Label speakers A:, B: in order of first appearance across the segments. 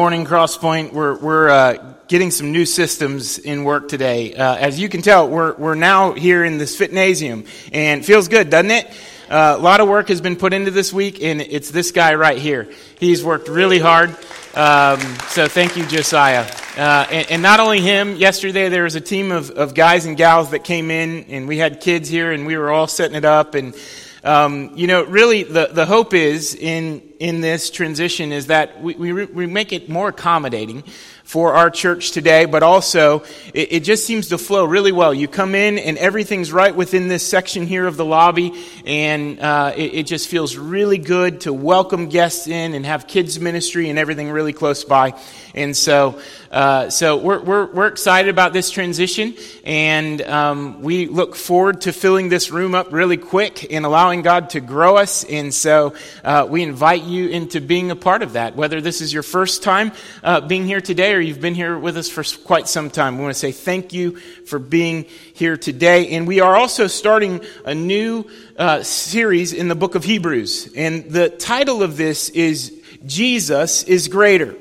A: Morning, Crosspoint. We're, we're uh, getting some new systems in work today. Uh, as you can tell, we're, we're now here in this fitnasium, and feels good, doesn't it? Uh, a lot of work has been put into this week, and it's this guy right here. He's worked really hard. Um, so thank you, Josiah. Uh, and, and, not only him, yesterday there was a team of, of guys and gals that came in, and we had kids here, and we were all setting it up, and um, you know, really, the, the hope is in, in this transition is that we, we, we make it more accommodating for our church today, but also it, it, just seems to flow really well. You come in and everything's right within this section here of the lobby, and uh, it, it, just feels really good to welcome guests in and have kids ministry and everything really close by. And so, uh, so we're, we're, we're excited about this transition, and um, we look forward to filling this room up really quick and allowing God to grow us. And so uh, we invite you into being a part of that, whether this is your first time uh, being here today or you've been here with us for quite some time. We want to say thank you for being here today. And we are also starting a new uh, series in the book of Hebrews. And the title of this is Jesus is Greater.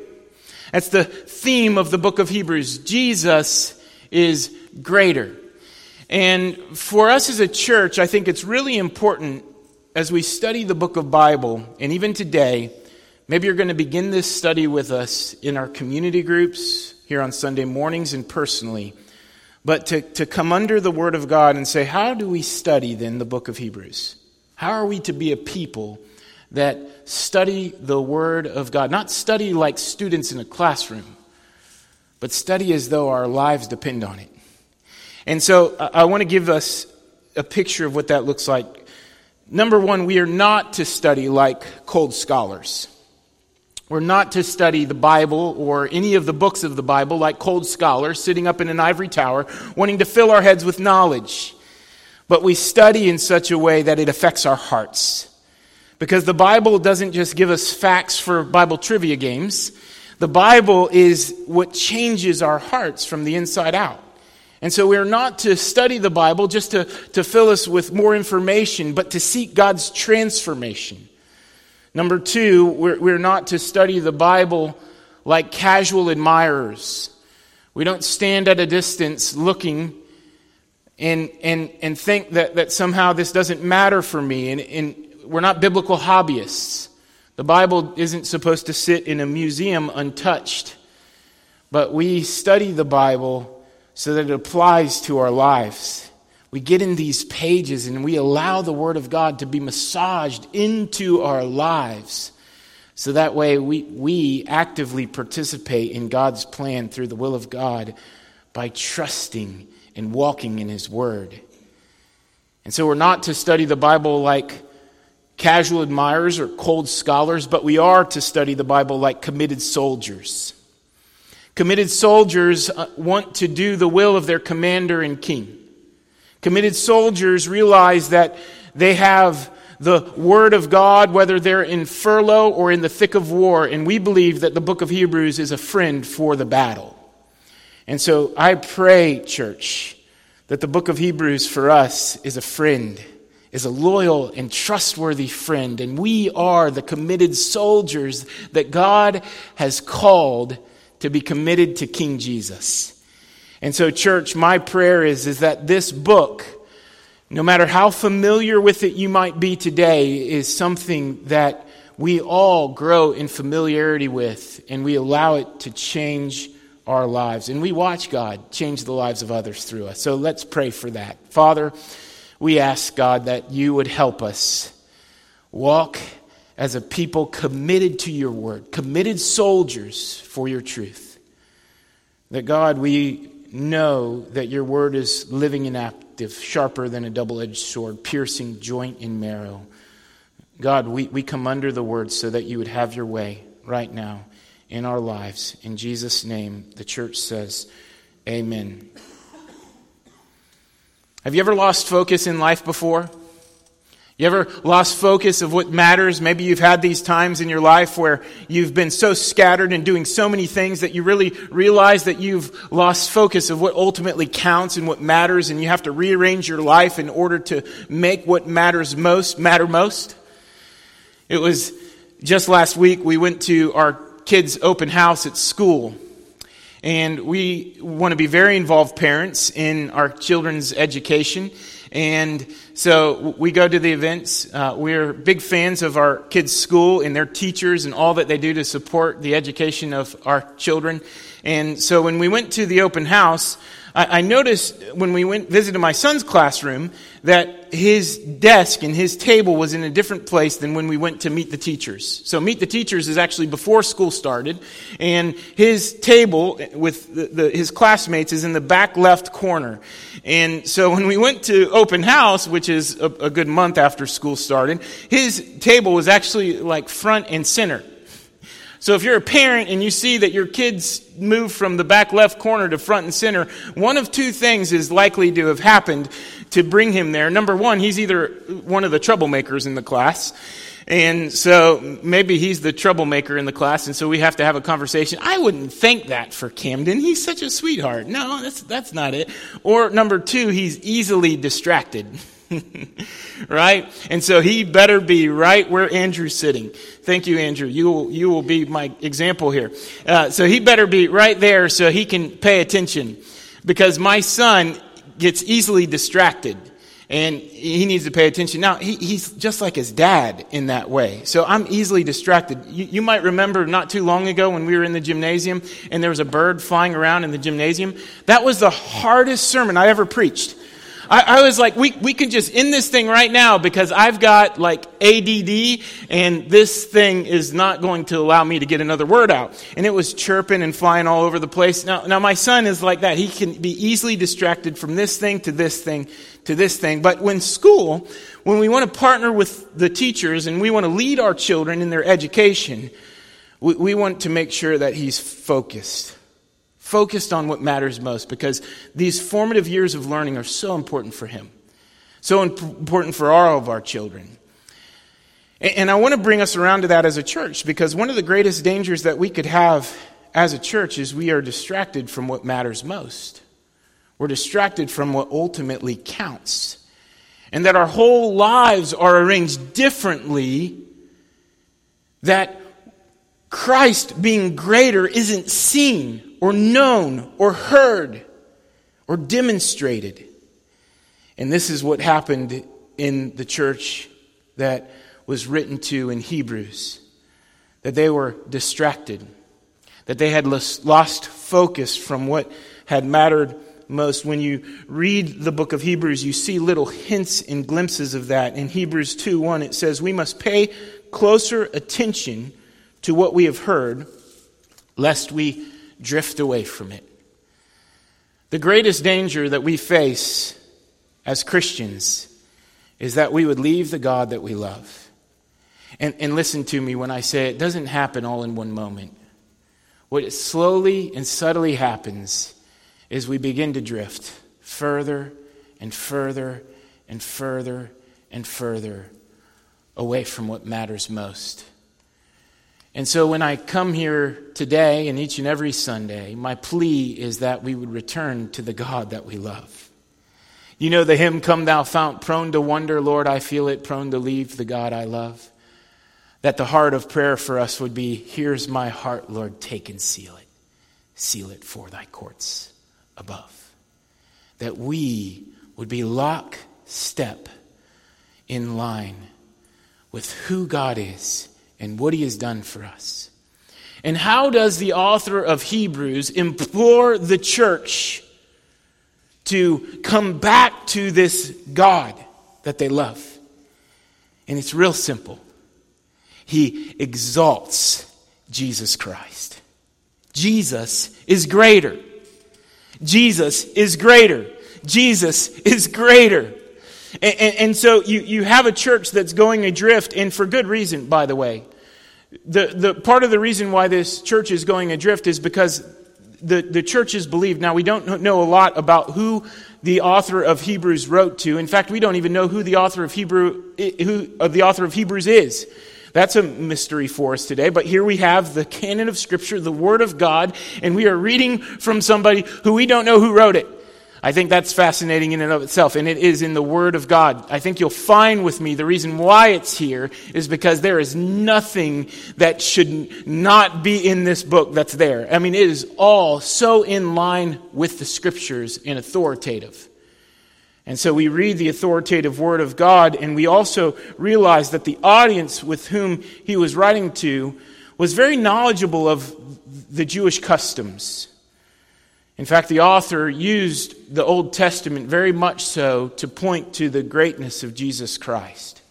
A: That's the theme of the book of Hebrews. Jesus is greater. And for us as a church, I think it's really important as we study the book of Bible, and even today, Maybe you're going to begin this study with us in our community groups here on Sunday mornings and personally. But to, to come under the Word of God and say, how do we study then the book of Hebrews? How are we to be a people that study the Word of God? Not study like students in a classroom, but study as though our lives depend on it. And so I, I want to give us a picture of what that looks like. Number one, we are not to study like cold scholars. We're not to study the Bible or any of the books of the Bible like cold scholars sitting up in an ivory tower wanting to fill our heads with knowledge. But we study in such a way that it affects our hearts. Because the Bible doesn't just give us facts for Bible trivia games. The Bible is what changes our hearts from the inside out. And so we're not to study the Bible just to, to fill us with more information, but to seek God's transformation. Number two, we're, we're not to study the Bible like casual admirers. We don't stand at a distance looking and, and, and think that, that somehow this doesn't matter for me. And, and we're not biblical hobbyists. The Bible isn't supposed to sit in a museum untouched, but we study the Bible so that it applies to our lives we get in these pages and we allow the Word of God to be massaged into our lives. So that way we, we actively participate in God's plan through the will of God by trusting and walking in His Word. And so we're not to study the Bible like casual admirers or cold scholars, but we are to study the Bible like committed soldiers. Committed soldiers uh, want to do the will of their commander and king. Committed soldiers realize that they have the Word of God, whether they're in furlough or in the thick of war, and we believe that the book of Hebrews is a friend for the battle. And so I pray, church, that the book of Hebrews for us is a friend, is a loyal and trustworthy friend, and we are the committed soldiers that God has called to be committed to King Jesus. And so, church, my prayer is, is that this book, no matter how familiar with it you might be today, is something that we all grow in familiarity with and we allow it to change our lives. And we watch God change the lives of others through us. So let's pray for that. Father, we ask God that you would help us walk as a people committed to your word, committed soldiers for your truth. That God, we know that your word is living and active, sharper than a double edged sword, piercing joint and marrow. God, we, we come under the word so that you would have your way right now in our lives. In Jesus' name, the church says, Amen. Have you ever lost focus in life before? You ever lost focus of what matters? Maybe you've had these times in your life where you've been so scattered and doing so many things that you really realize that you've lost focus of what ultimately counts and what matters, and you have to rearrange your life in order to make what matters most matter most. It was just last week we went to our kids' open house at school. And we want to be very involved parents in our children's education. And so we go to the events. Uh, we're big fans of our kids' school and their teachers and all that they do to support the education of our children. And so when we went to the open house, I, I noticed when we went visited my son's classroom that his desk and his table was in a different place than when we went to meet the teachers. So meet the teachers is actually before school started, and his table with the, the, his classmates is in the back left corner. And so when we went to open house, which is a, a good month after school started, his table was actually like front and center. So if you're a parent and you see that your kids move from the back left corner to front and center, one of two things is likely to have happened to bring him there. Number one, he's either one of the troublemakers in the class. And so maybe he's the troublemaker in the class, and so we have to have a conversation. I wouldn't think that for Camden. He's such a sweetheart. No, that's, that's not it. Or number two, he's easily distracted. right? And so he better be right where Andrew's sitting. Thank you, Andrew. You will, you will be my example here. Uh, so he better be right there so he can pay attention. Because my son gets easily distracted and he needs to pay attention. Now, he, he's just like his dad in that way. So I'm easily distracted. You, you, might remember not too long ago when we were in the gymnasium and there was a bird flying around in the gymnasium. That was the hardest sermon I ever preached I, I, was like, we, we can just end this thing right now because I've got like ADD and this thing is not going to allow me to get another word out. And it was chirping and flying all over the place. Now, now my son is like that. He can be easily distracted from this thing to this thing to this thing. But when school, when we want to partner with the teachers and we want to lead our children in their education, we, we want to make sure that he's focused focused on what matters most because these formative years of learning are so important for him, so important for all of our children. And I want to bring us around to that as a church because one of the greatest dangers that we could have as a church is we are distracted from what matters most. We're distracted from what ultimately counts. And that our whole lives are arranged differently, that Christ being greater isn't seen or known or heard or demonstrated. And this is what happened in the church that was written to in Hebrews that they were distracted, that they had lost focus from what had mattered most. When you read the book of Hebrews, you see little hints and glimpses of that. In Hebrews 2 1, it says, We must pay closer attention to what we have heard, lest we drift away from it. The greatest danger that we face as Christians is that we would leave the God that we love. And, and listen to me when I say it doesn't happen all in one moment. What slowly and subtly happens is we begin to drift further and further and further and further away from what matters most. And so when I come here today and each and every Sunday, my plea is that we would return to the God that we love. You know the hymn, Come Thou Fount, prone to wonder, Lord, I feel it, prone to leave the God I love. That the heart of prayer for us would be, Here's my heart, Lord, take and seal it. Seal it for thy courts above. That we would be lock step in line with who God is and what he has done for us. And how does the author of Hebrews implore the church to come back to this God that they love? And it's real simple. He exalts Jesus Christ. Jesus is greater. Jesus is greater. Jesus is greater. And, and, and, so you, you have a church that's going adrift, and for good reason, by the way. The, the part of the reason why this church is going adrift is because the, the churches believed. Now, we don't know a lot about who the author of Hebrews wrote to. In fact, we don't even know who the author of Hebrew who of the author of Hebrews is. That's a mystery for us today. But here we have the canon of Scripture, the Word of God, and we are reading from somebody who we don't know who wrote it. I think that's fascinating in and of itself, and it is in the Word of God. I think you'll find with me the reason why it's here is because there is nothing that should not be in this book that's there. I mean, it is all so in line with the Scriptures and authoritative. And so we read the authoritative Word of God, and we also realize that the audience with whom he was writing to was very knowledgeable of the Jewish customs. In fact, the author used the Old Testament very much so to point to the greatness of Jesus Christ.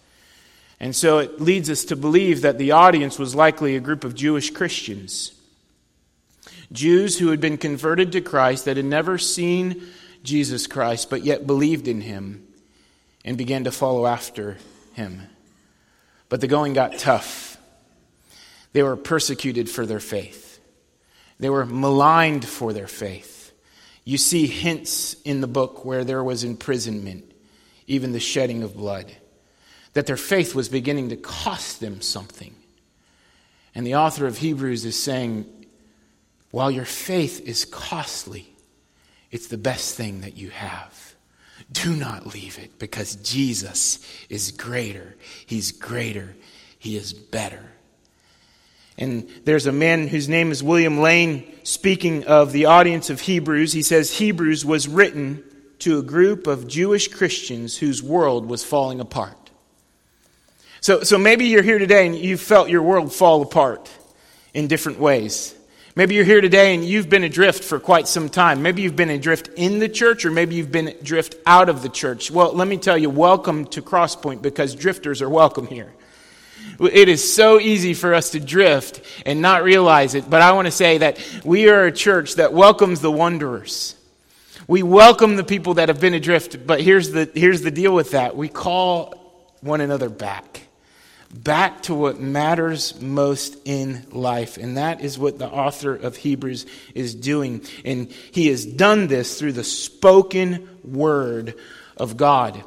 A: And so it leads us to believe that the audience was likely a group of Jewish Christians. Jews who had been converted to Christ, that had never seen Jesus Christ, but yet believed in him and began to follow after him. But the going got tough. They were persecuted for their faith, they were maligned for their faith. You see hints in the book where there was imprisonment, even the shedding of blood, that their faith was beginning to cost them something. And the author of Hebrews is saying, while your faith is costly, it's the best thing that you have. Do not leave it because Jesus is greater. He's greater. He is better. And there's a man whose name is William Lane speaking of the audience of Hebrews. He says Hebrews was written to a group of Jewish Christians whose world was falling apart. So, so maybe you're here today and you felt your world fall apart in different ways. Maybe you're here today and you've been adrift for quite some time. Maybe you've been adrift in the church or maybe you've been adrift out of the church. Well, let me tell you, welcome to Crosspoint because drifters are welcome here. It is so easy for us to drift and not realize it, but I want to say that we are a church that welcomes the wanderers. We welcome the people that have been adrift, but here's the, here's the deal with that. We call one another back. Back to what matters most in life. And that is what the author of Hebrews is doing. And he has done this through the spoken word of God.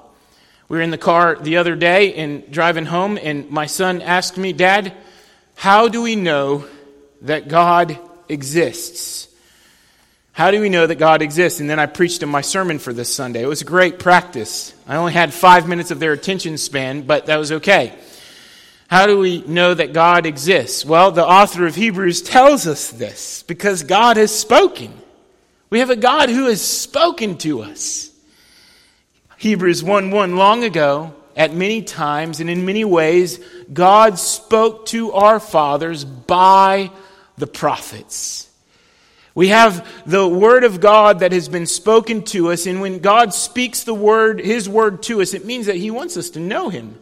A: We were in the car the other day and driving home, and my son asked me, Dad, how do we know that God exists? How do we know that God exists? And then I preached him my sermon for this Sunday. It was a great practice. I only had five minutes of their attention span, but that was okay. How do we know that God exists? Well, the author of Hebrews tells us this because God has spoken. We have a God who has spoken to us. Hebrews 1 1 long ago, at many times and in many ways, God spoke to our fathers by the prophets. We have the word of God that has been spoken to us, and when God speaks the word, his word to us, it means that he wants us to know him.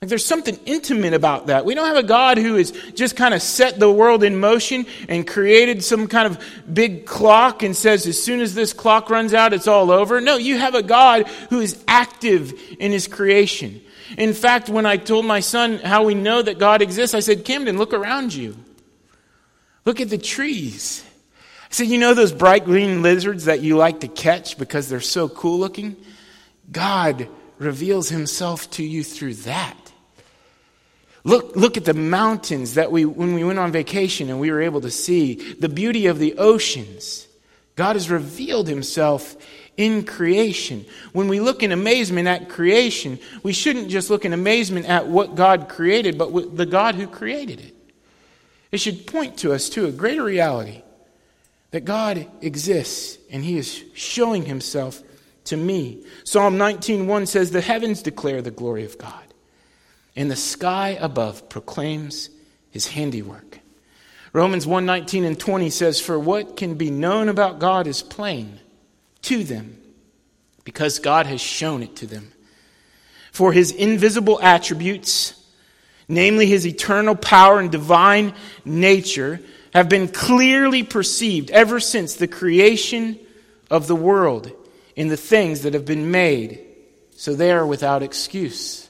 A: Like there's something intimate about that. We don't have a God who has just kind of set the world in motion and created some kind of big clock and says, as soon as this clock runs out, it's all over. No, you have a God who is active in his creation. In fact, when I told my son how we know that God exists, I said, Camden, look around you. Look at the trees. I said, you know those bright green lizards that you like to catch because they're so cool looking? God reveals himself to you through that. Look, look at the mountains that we, when we went on vacation and we were able to see, the beauty of the oceans. God has revealed himself in creation. When we look in amazement at creation, we shouldn't just look in amazement at what God created, but the God who created it. It should point to us to a greater reality that God exists and he is showing himself to me. Psalm 19:1 says the heavens declare the glory of God and the sky above proclaims his handiwork. Romans 1:19 and 20 says for what can be known about God is plain to them because God has shown it to them. For his invisible attributes, namely his eternal power and divine nature, have been clearly perceived ever since the creation of the world in the things that have been made, so they are without excuse.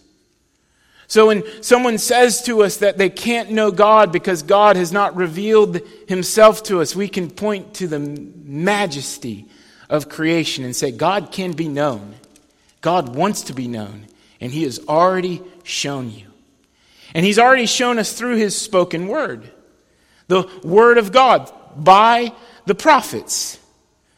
A: So when someone says to us that they can't know God because God has not revealed himself to us, we can point to the majesty of creation and say, God can be known. God wants to be known, and he has already shown you. And he's already shown us through his spoken word, the word of God by the prophets.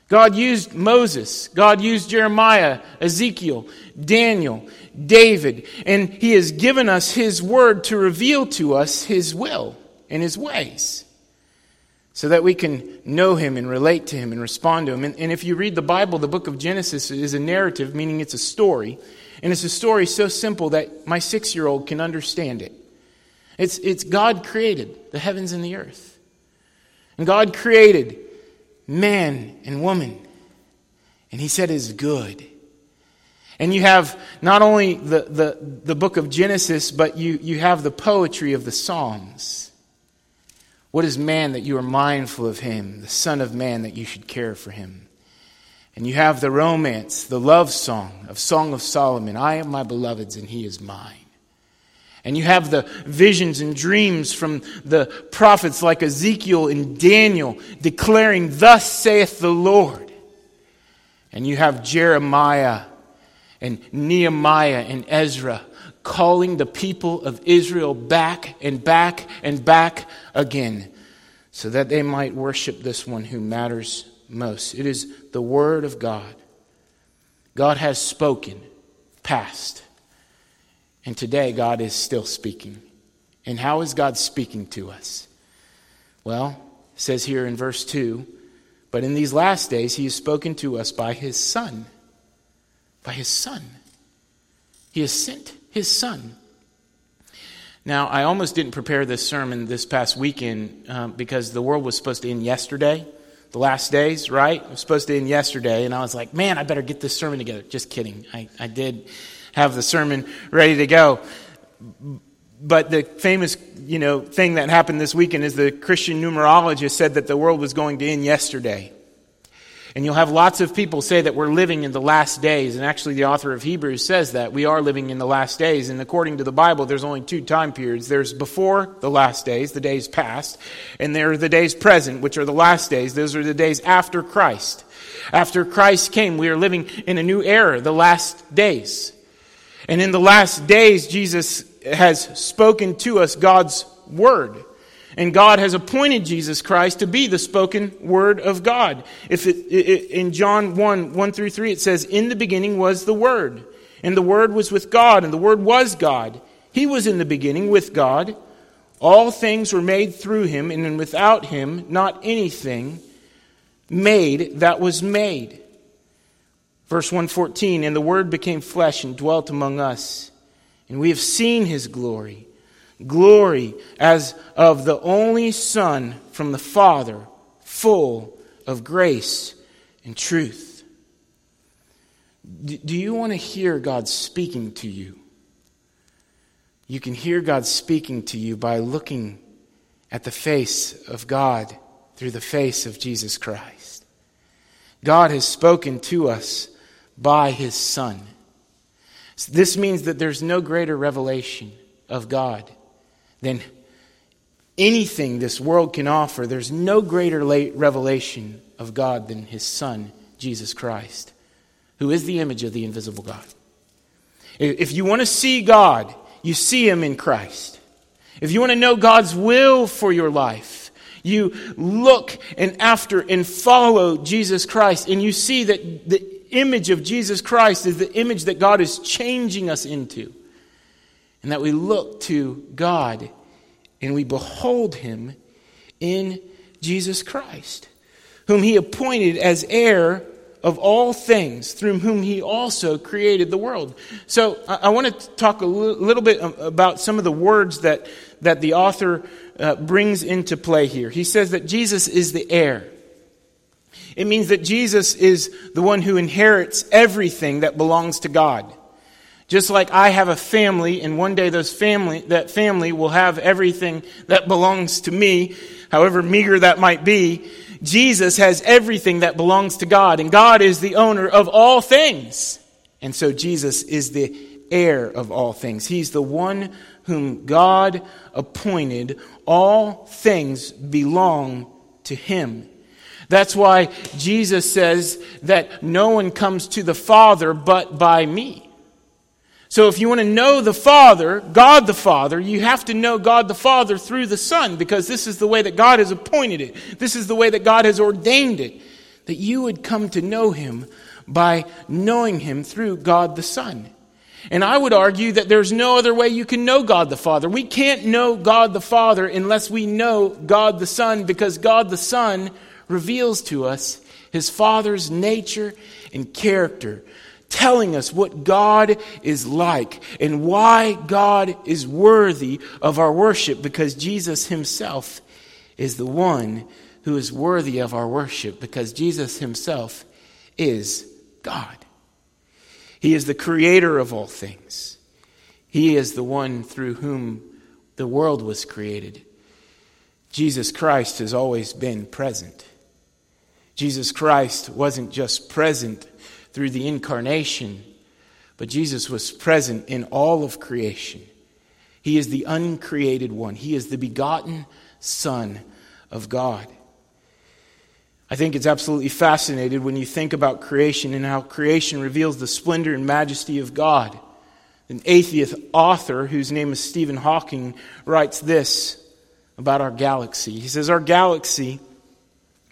A: God used Moses, God used Jeremiah, Ezekiel, Daniel, David, and He has given us His word to reveal to us His will and His ways so that we can know Him and relate to Him and respond to Him. And, and if you read the Bible, the book of Genesis is a narrative, meaning it's a story. And it's a story so simple that my six year old can understand it. It's, it's God created the heavens and the earth. And God created man and woman. And he said is good. And you have not only the, the, the book of Genesis, but you, you have the poetry of the Psalms. What is man that you are mindful of him, the Son of Man that you should care for him? And you have the romance, the love song of Song of Solomon I am my beloved's and he is mine. And you have the visions and dreams from the prophets like Ezekiel and Daniel declaring, Thus saith the Lord. And you have Jeremiah and Nehemiah and Ezra calling the people of Israel back and back and back again so that they might worship this one who matters most. It is the Word of God. God has spoken, past. And today, God is still speaking. And how is God speaking to us? Well, says here in verse 2 But in these last days, He has spoken to us by His Son. By His Son. He has sent His Son. Now, I almost didn't prepare this sermon this past weekend um, because the world was supposed to end yesterday, the last days, right? It was supposed to end yesterday, and I was like, man, I better get this sermon together. Just kidding. I, I did have the sermon ready to go. But the famous, you know, thing that happened this weekend is the Christian numerologist said that the world was going to end yesterday. And you'll have lots of people say that we're living in the last days. And actually, the author of Hebrews says that we are living in the last days. And according to the Bible, there's only two time periods there's before the last days, the days past, and there are the days present, which are the last days. Those are the days after Christ. After Christ came, we are living in a new era, the last days. And in the last days, Jesus has spoken to us God's word. And God has appointed Jesus Christ to be the spoken word of God. If it, it, in John 1, 1 through 3, it says, In the beginning was the Word, and the Word was with God, and the Word was God. He was in the beginning with God. All things were made through him, and without him, not anything made that was made. Verse 114 And the Word became flesh and dwelt among us, and we have seen his glory. Glory as of the only Son from the Father, full of grace and truth. Do you want to hear God speaking to you? You can hear God speaking to you by looking at the face of God through the face of Jesus Christ. God has spoken to us by his Son. This means that there's no greater revelation of God than anything this world can offer. There's no greater revelation of God than his Son, Jesus Christ, who is the image of the invisible God. If you want to see God, you see him in Christ. If you want to know God's will for your life, you look and after and follow Jesus Christ, and you see that the image of Jesus Christ is the image that God is changing us into. And that we look to God and we behold him in Jesus Christ, whom he appointed as heir of all things, through whom he also created the world. So I, I want to talk a little bit about some of the words that, that the author uh, brings into play here. He says that Jesus is the heir. It means that Jesus is the one who inherits everything that belongs to God. Just like I have a family, and one day those family, that family will have everything that belongs to me, however meager that might be. Jesus has everything that belongs to God, and God is the owner of all things. And so Jesus is the heir of all things. He's the one whom God appointed. All things belong to him. That's why Jesus says that no one comes to the Father but by me. So if you want to know the Father, God the Father, you have to know God the Father through the Son because this is the way that God has appointed it. This is the way that God has ordained it. that you would come to know him by knowing him through God the Son. And I would argue that there's no other way you can know God the Father. We can't know God the Father unless we know God the Son, because God the Son reveals to us his Father's nature and character, telling us what God is like and why God is worthy of our worship, because Jesus himself is the one who is worthy of our worship, because Jesus himself is God. He is the creator of all things. He is the one through whom the world was created. Jesus Christ has always been present. Jesus Christ wasn't just present through the incarnation, but Jesus was present in all of creation. He is the uncreated one, He is the begotten Son of God. I think it's absolutely fascinating when you think about creation and how creation reveals the splendor and majesty of God. An atheist author whose name is Stephen Hawking writes this about our galaxy. He says, Our galaxy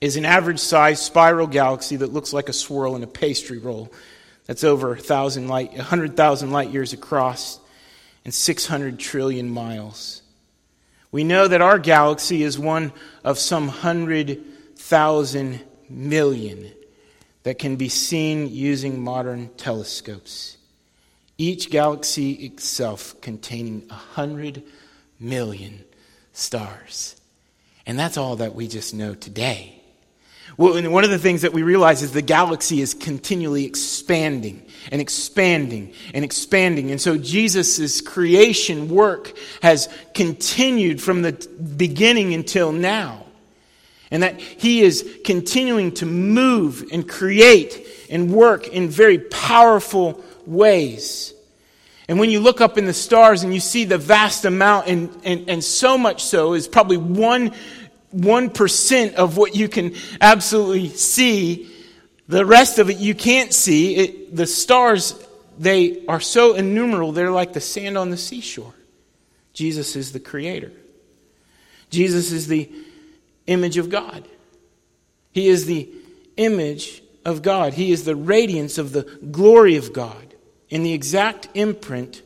A: is an average sized spiral galaxy that looks like a swirl in a pastry roll that's over 1,000 light, 100,000 light years across and 600 trillion miles. We know that our galaxy is one of some hundred thousand million that can be seen using modern telescopes. Each galaxy itself containing a hundred million stars. And that's all that we just know today. Well, one of the things that we realize is the galaxy is continually expanding and expanding and expanding. And so Jesus' creation work has continued from the beginning until now. And that he is continuing to move and create and work in very powerful ways. And when you look up in the stars and you see the vast amount, and, and, and so much so is probably one, 1% of what you can absolutely see, the rest of it you can't see. It, the stars, they are so innumerable, they're like the sand on the seashore. Jesus is the creator. Jesus is the image of God. He is the image of God. He is the radiance of the glory of God in the exact imprint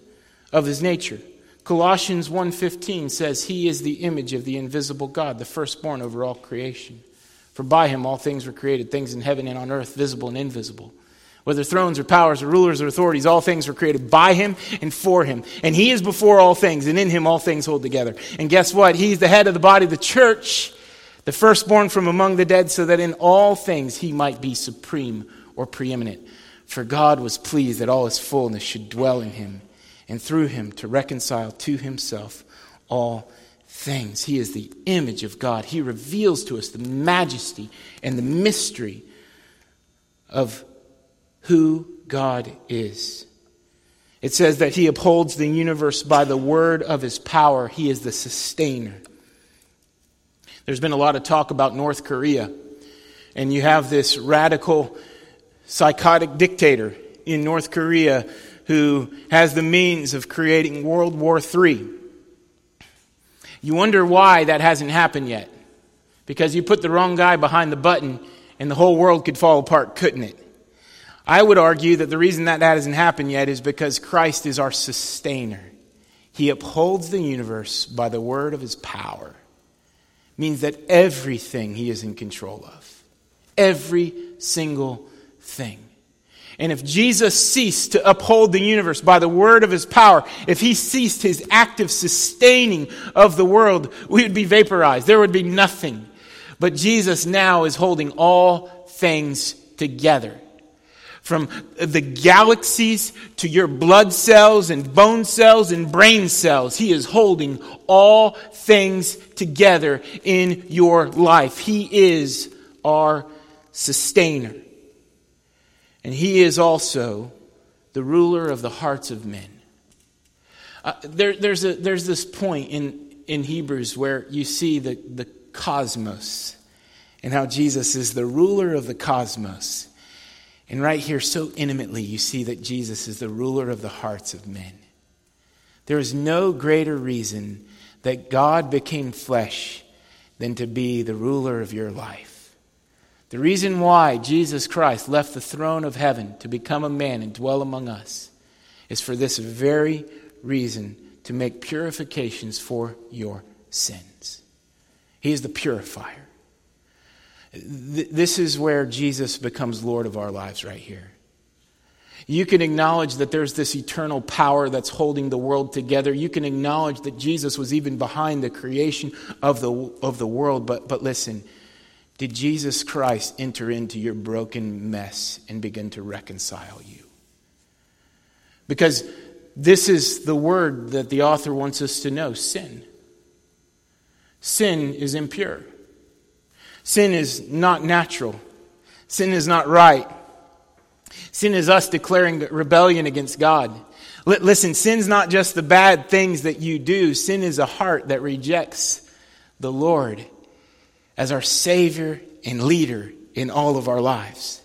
A: of his nature. Colossians 1:15 says he is the image of the invisible God, the firstborn over all creation. For by him all things were created, things in heaven and on earth, visible and invisible. Whether thrones or powers or rulers or authorities, all things were created by him and for him. And he is before all things, and in him all things hold together. And guess what? He's the head of the body, the church, the firstborn from among the dead, so that in all things he might be supreme or preeminent. For God was pleased that all his fullness should dwell in him, and through him to reconcile to himself all things. He is the image of God. He reveals to us the majesty and the mystery of who God is. It says that he upholds the universe by the word of his power. He is the sustainer. There's been a lot of talk about North Korea, and you have this radical, psychotic dictator in North Korea who has the means of creating World War III. You wonder why that hasn't happened yet. Because you put the wrong guy behind the button and the whole world could fall apart, couldn't it? I would argue that the reason that that hasn't happened yet is because Christ is our sustainer. He upholds the universe by the word of his power means that everything he is in control of. Every single thing. And if Jesus ceased to uphold the universe by the word of his power, if he ceased his active sustaining of the world, we would be vaporized. There would be nothing. But Jesus now is holding all things together. From the galaxies to your blood cells and bone cells and brain cells, He is holding all things together in your life. He is our sustainer. And He is also the ruler of the hearts of men. Uh, there, there's, a, there's this point in, in Hebrews where you see the, the cosmos and how Jesus is the ruler of the cosmos. And right here, so intimately, you see that Jesus is the ruler of the hearts of men. There is no greater reason that God became flesh than to be the ruler of your life, The reason why Jesus Christ left the throne of heaven to become a man and dwell among us is for this very reason to make purifications for your sins. He is the purifier. This is where Jesus becomes Lord of our lives, right here. You can acknowledge that there's this eternal power that's holding the world together. You can acknowledge that Jesus was even behind the creation of the, of the world. But, but listen, did Jesus Christ enter into your broken mess and begin to reconcile you? Because this is the word that the author wants us to know sin. Sin is impure. Sin is not natural. Sin is not right. Sin is us declaring rebellion against God. Listen, sin's not just the bad things that you do, sin is a heart that rejects the Lord as our Savior and leader in all of our lives.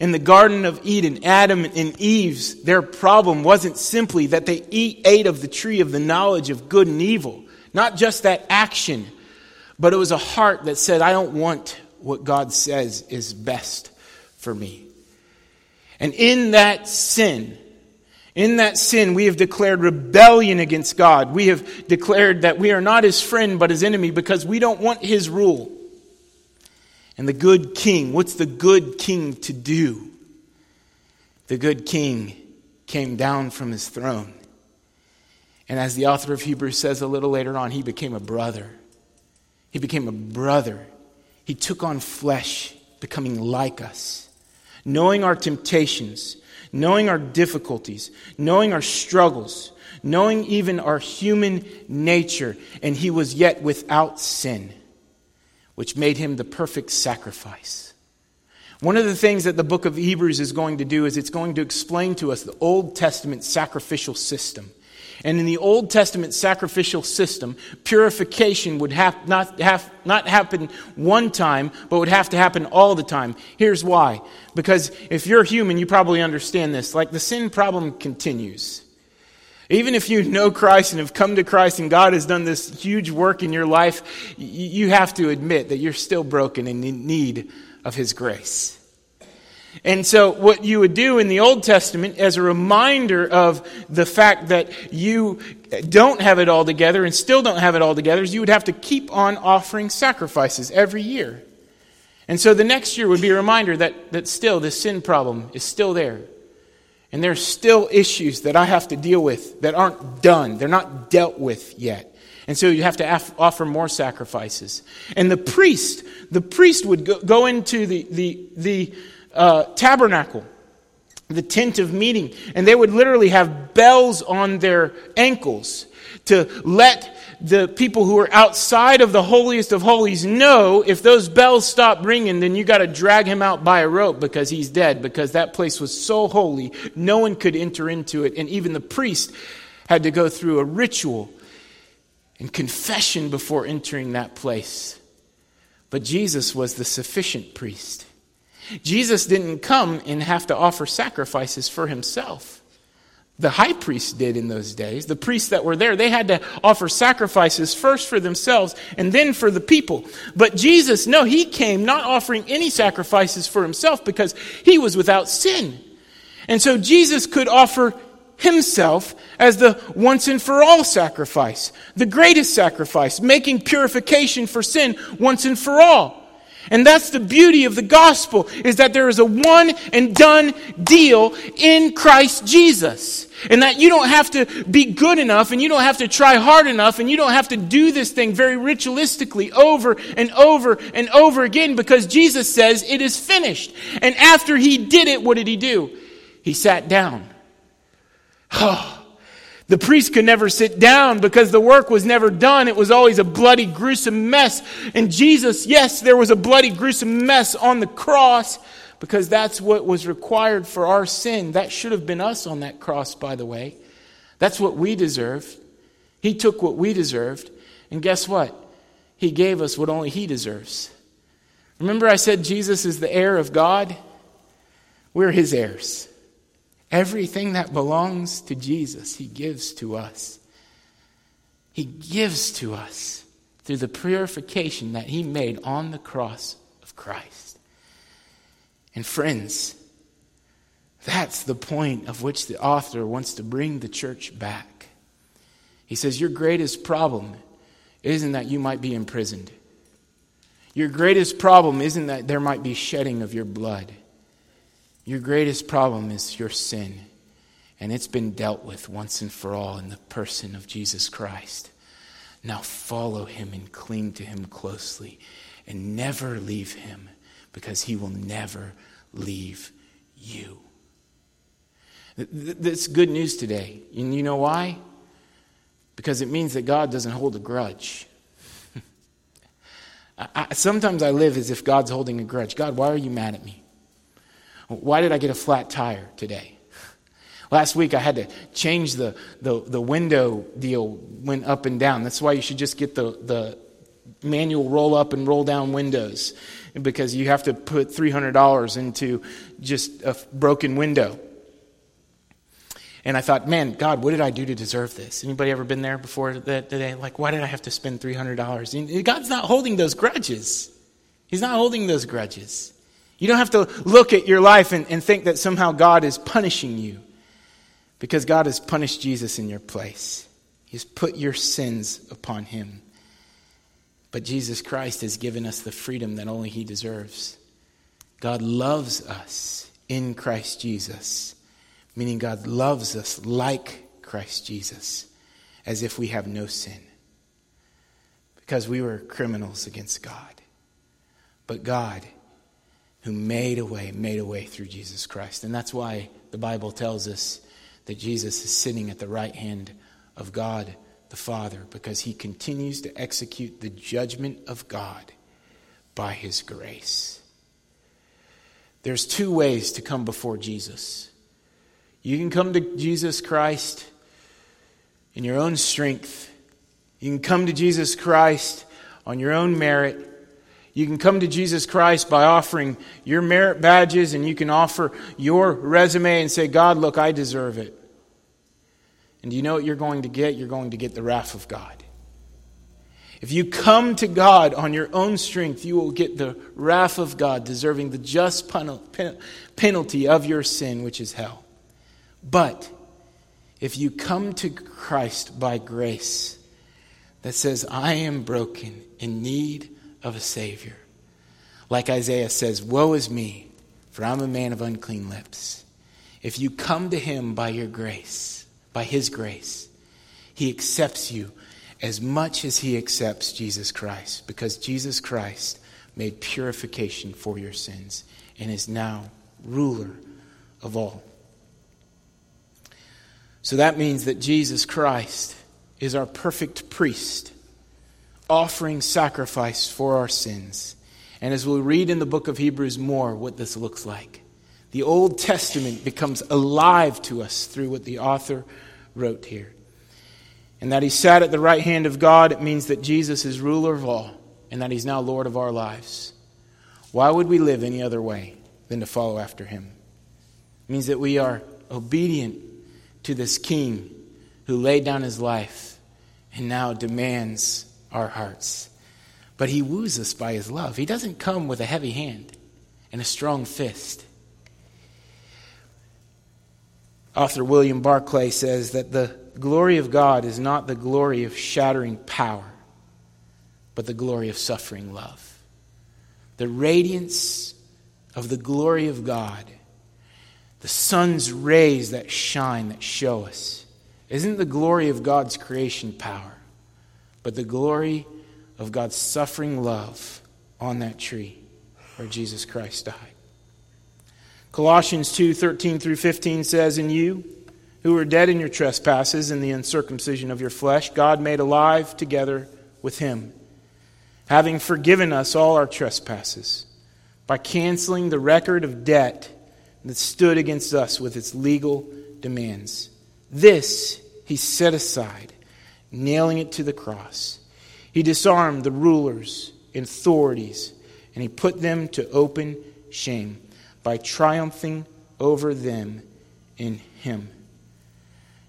A: In the Garden of Eden, Adam and Eve's, their problem wasn't simply that they eat, ate of the tree of the knowledge of good and evil, not just that action, but it was a heart that said, I don't want what God says is best for me. And in that sin, in that sin, we have declared rebellion against God. We have declared that we are not his friend, but his enemy because we don't want his rule. And the good king, what's the good king to do? The good king came down from his throne. And as the author of Hebrews says a little later on, he became a brother. He became a brother. He took on flesh, becoming like us. Knowing our temptations, knowing our difficulties, knowing our struggles, knowing even our human nature, and he was yet without sin which made him the perfect sacrifice. One of the things that the book of Hebrews is going to do is it's going to explain to us the Old Testament sacrificial system. And in the Old Testament sacrificial system, purification would have not, have, not happen one time, but would have to happen all the time. Here's why. Because if you're human, you probably understand this. Like the sin problem continues. Even if you know Christ and have come to Christ and God has done this huge work in your life, you have to admit that you're still broken and in need of His grace. And so, what you would do in the Old Testament, as a reminder of the fact that you don't have it all together and still don't have it all together, is you would have to keep on offering sacrifices every year. And so, the next year would be a reminder that, that still this sin problem is still there. And there's still issues that I have to deal with that aren't done, they're not dealt with yet. And so you have to af- offer more sacrifices. And the priest, the priest would go, go into the, the, the uh, tabernacle, the tent of meeting, and they would literally have bells on their ankles to let the people who are outside of the holiest of holies know if those bells stop ringing, then you got to drag him out by a rope because he's dead, because that place was so holy, no one could enter into it. And even the priest had to go through a ritual and confession before entering that place. But Jesus was the sufficient priest. Jesus didn't come and have to offer sacrifices for himself the high priests did in those days. The priests that were there, they had to offer sacrifices first for themselves and then for the people. But Jesus, no, he came not offering any sacrifices for himself because he was without sin. And so Jesus could offer himself as the once and for all sacrifice, the greatest sacrifice, making purification for sin once and for all. And that's the beauty of the gospel is that there is a one and done deal in Christ Jesus. And that you don't have to be good enough and you don't have to try hard enough and you don't have to do this thing very ritualistically over and over and over again because Jesus says it is finished. And after he did it, what did he do? He sat down. Oh, the priest could never sit down because the work was never done. It was always a bloody, gruesome mess. And Jesus, yes, there was a bloody, gruesome mess on the cross because that's what was required for our sin. That should have been us on that cross, by the way. That's what we deserved. He took what we deserved. And guess what? He gave us what only He deserves. Remember, I said Jesus is the heir of God? We're His heirs. Everything that belongs to Jesus, He gives to us. He gives to us through the purification that He made on the cross of Christ. And friends, that's the point of which the author wants to bring the church back. He says, Your greatest problem isn't that you might be imprisoned. Your greatest problem isn't that there might be shedding of your blood. Your greatest problem is your sin. And it's been dealt with once and for all in the person of Jesus Christ. Now follow him and cling to him closely and never leave him because he will never leave you. That's good news today. And you know why? Because it means that God doesn't hold a grudge. I, sometimes I live as if God's holding a grudge. God, why are you mad at me? Why did I get a flat tire today? Last week I had to change the, the, the window deal, went up and down. That's why you should just get the, the manual roll up and roll down windows because you have to put $300 into just a broken window. And I thought, man, God, what did I do to deserve this? Anybody ever been there before that today? Like, why did I have to spend $300? God's not holding those grudges. He's not holding those grudges. You don't have to look at your life and, and think that somehow God is punishing you because God has punished Jesus in your place. He's put your sins upon him. But Jesus Christ has given us the freedom that only he deserves. God loves us in Christ Jesus meaning God loves us like Christ Jesus, as if we have no sin, because we were criminals against God. But God, who made a way, made a way through Jesus Christ. And that's why the Bible tells us that Jesus is sitting at the right hand of God the Father, because he continues to execute the judgment of God by his grace. There's two ways to come before Jesus. You can come to Jesus Christ in your own strength. You can come to Jesus Christ on your own merit. You can come to Jesus Christ by offering your merit badges and you can offer your resume and say, God, look, I deserve it. And do you know what you're going to get? You're going to get the wrath of God. If you come to God on your own strength, you will get the wrath of God, deserving the just penalty of your sin, which is hell. But if you come to Christ by grace that says, I am broken in need of a Savior, like Isaiah says, Woe is me, for I'm a man of unclean lips. If you come to Him by your grace, by His grace, He accepts you as much as He accepts Jesus Christ, because Jesus Christ made purification for your sins and is now ruler of all. So that means that Jesus Christ is our perfect priest, offering sacrifice for our sins. And as we'll read in the book of Hebrews more what this looks like, the Old Testament becomes alive to us through what the author wrote here. And that he sat at the right hand of God, it means that Jesus is ruler of all and that he's now Lord of our lives. Why would we live any other way than to follow after him? It means that we are obedient to this king who laid down his life and now demands our hearts. But he woos us by his love. He doesn't come with a heavy hand and a strong fist. Author William Barclay says that the glory of God is not the glory of shattering power, but the glory of suffering love. The radiance of the glory of God the sun's rays that shine, that show us, isn't the glory of God's creation power, but the glory of God's suffering love on that tree where Jesus Christ died. Colossians 2 13 through 15 says, In you, who were dead in your trespasses and the uncircumcision of your flesh, God made alive together with him, having forgiven us all our trespasses by canceling the record of debt that stood against us with its legal demands. This he set aside, nailing it to the cross. He disarmed the rulers and authorities, and he put them to open shame by triumphing over them in him.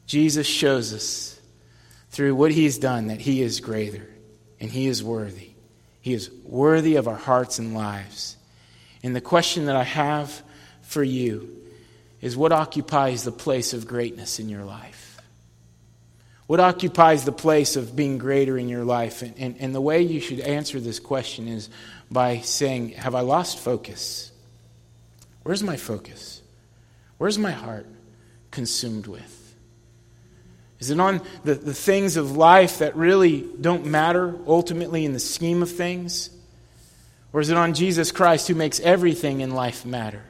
A: Jesus shows us through what he's done that he is greater and he is worthy. He is worthy of our hearts and lives. And the question that I have for you is what occupies the place of greatness in your life? What occupies the place of being greater in your life? And, and, and the way you should answer this question is by saying, Have I lost focus? Where's my focus? Where's my heart consumed with? Is it on the, the things of life that really don't matter ultimately in the scheme of things? Or is it on Jesus Christ who makes everything in life matter?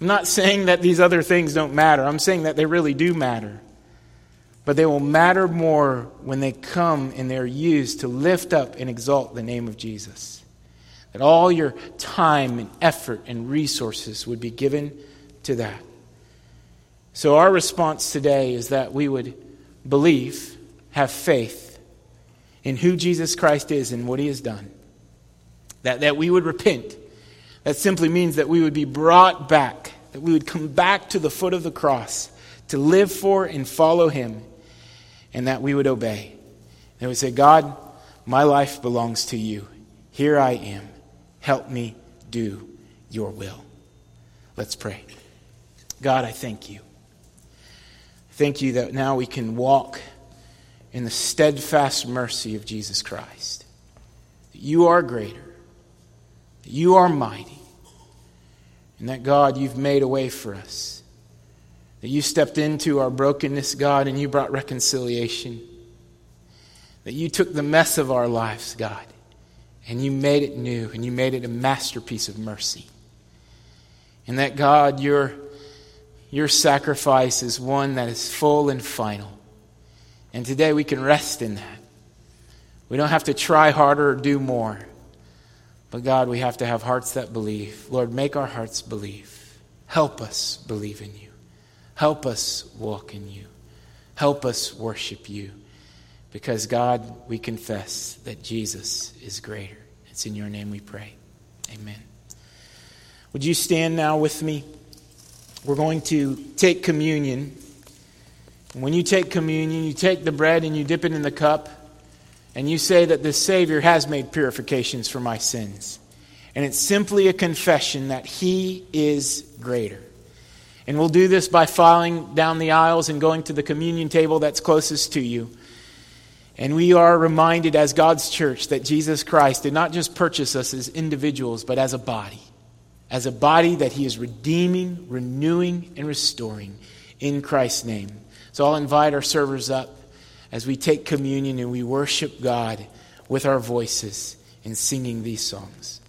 A: I'm not saying that these other things don't matter. I'm saying that they really do matter. But they will matter more when they come and they're used to lift up and exalt the name of Jesus. That all your time and effort and resources would be given to that. So, our response today is that we would believe, have faith in who Jesus Christ is and what he has done. That, that we would repent. That simply means that we would be brought back, that we would come back to the foot of the cross to live for and follow him, and that we would obey. And we say, God, my life belongs to you. Here I am. Help me do your will. Let's pray. God, I thank you. Thank you that now we can walk in the steadfast mercy of Jesus Christ. That you are greater, that you are mighty, and that God, you've made a way for us. That you stepped into our brokenness, God, and you brought reconciliation. That you took the mess of our lives, God, and you made it new, and you made it a masterpiece of mercy. And that, God, you're your sacrifice is one that is full and final. And today we can rest in that. We don't have to try harder or do more. But God, we have to have hearts that believe. Lord, make our hearts believe. Help us believe in you. Help us walk in you. Help us worship you. Because, God, we confess that Jesus is greater. It's in your name we pray. Amen. Would you stand now with me? we're going to take communion. When you take communion, you take the bread and you dip it in the cup, and you say that the Savior has made purifications for my sins. And it's simply a confession that He is greater. And we'll do this by filing down the aisles and going to the communion table that's closest to you. And we are reminded as God's church that Jesus Christ did not just purchase us as individuals, but as a body as a body that he is redeeming, renewing, and restoring in Christ's name. So I'll invite our servers up as we take communion and we worship God with our voices in singing these songs.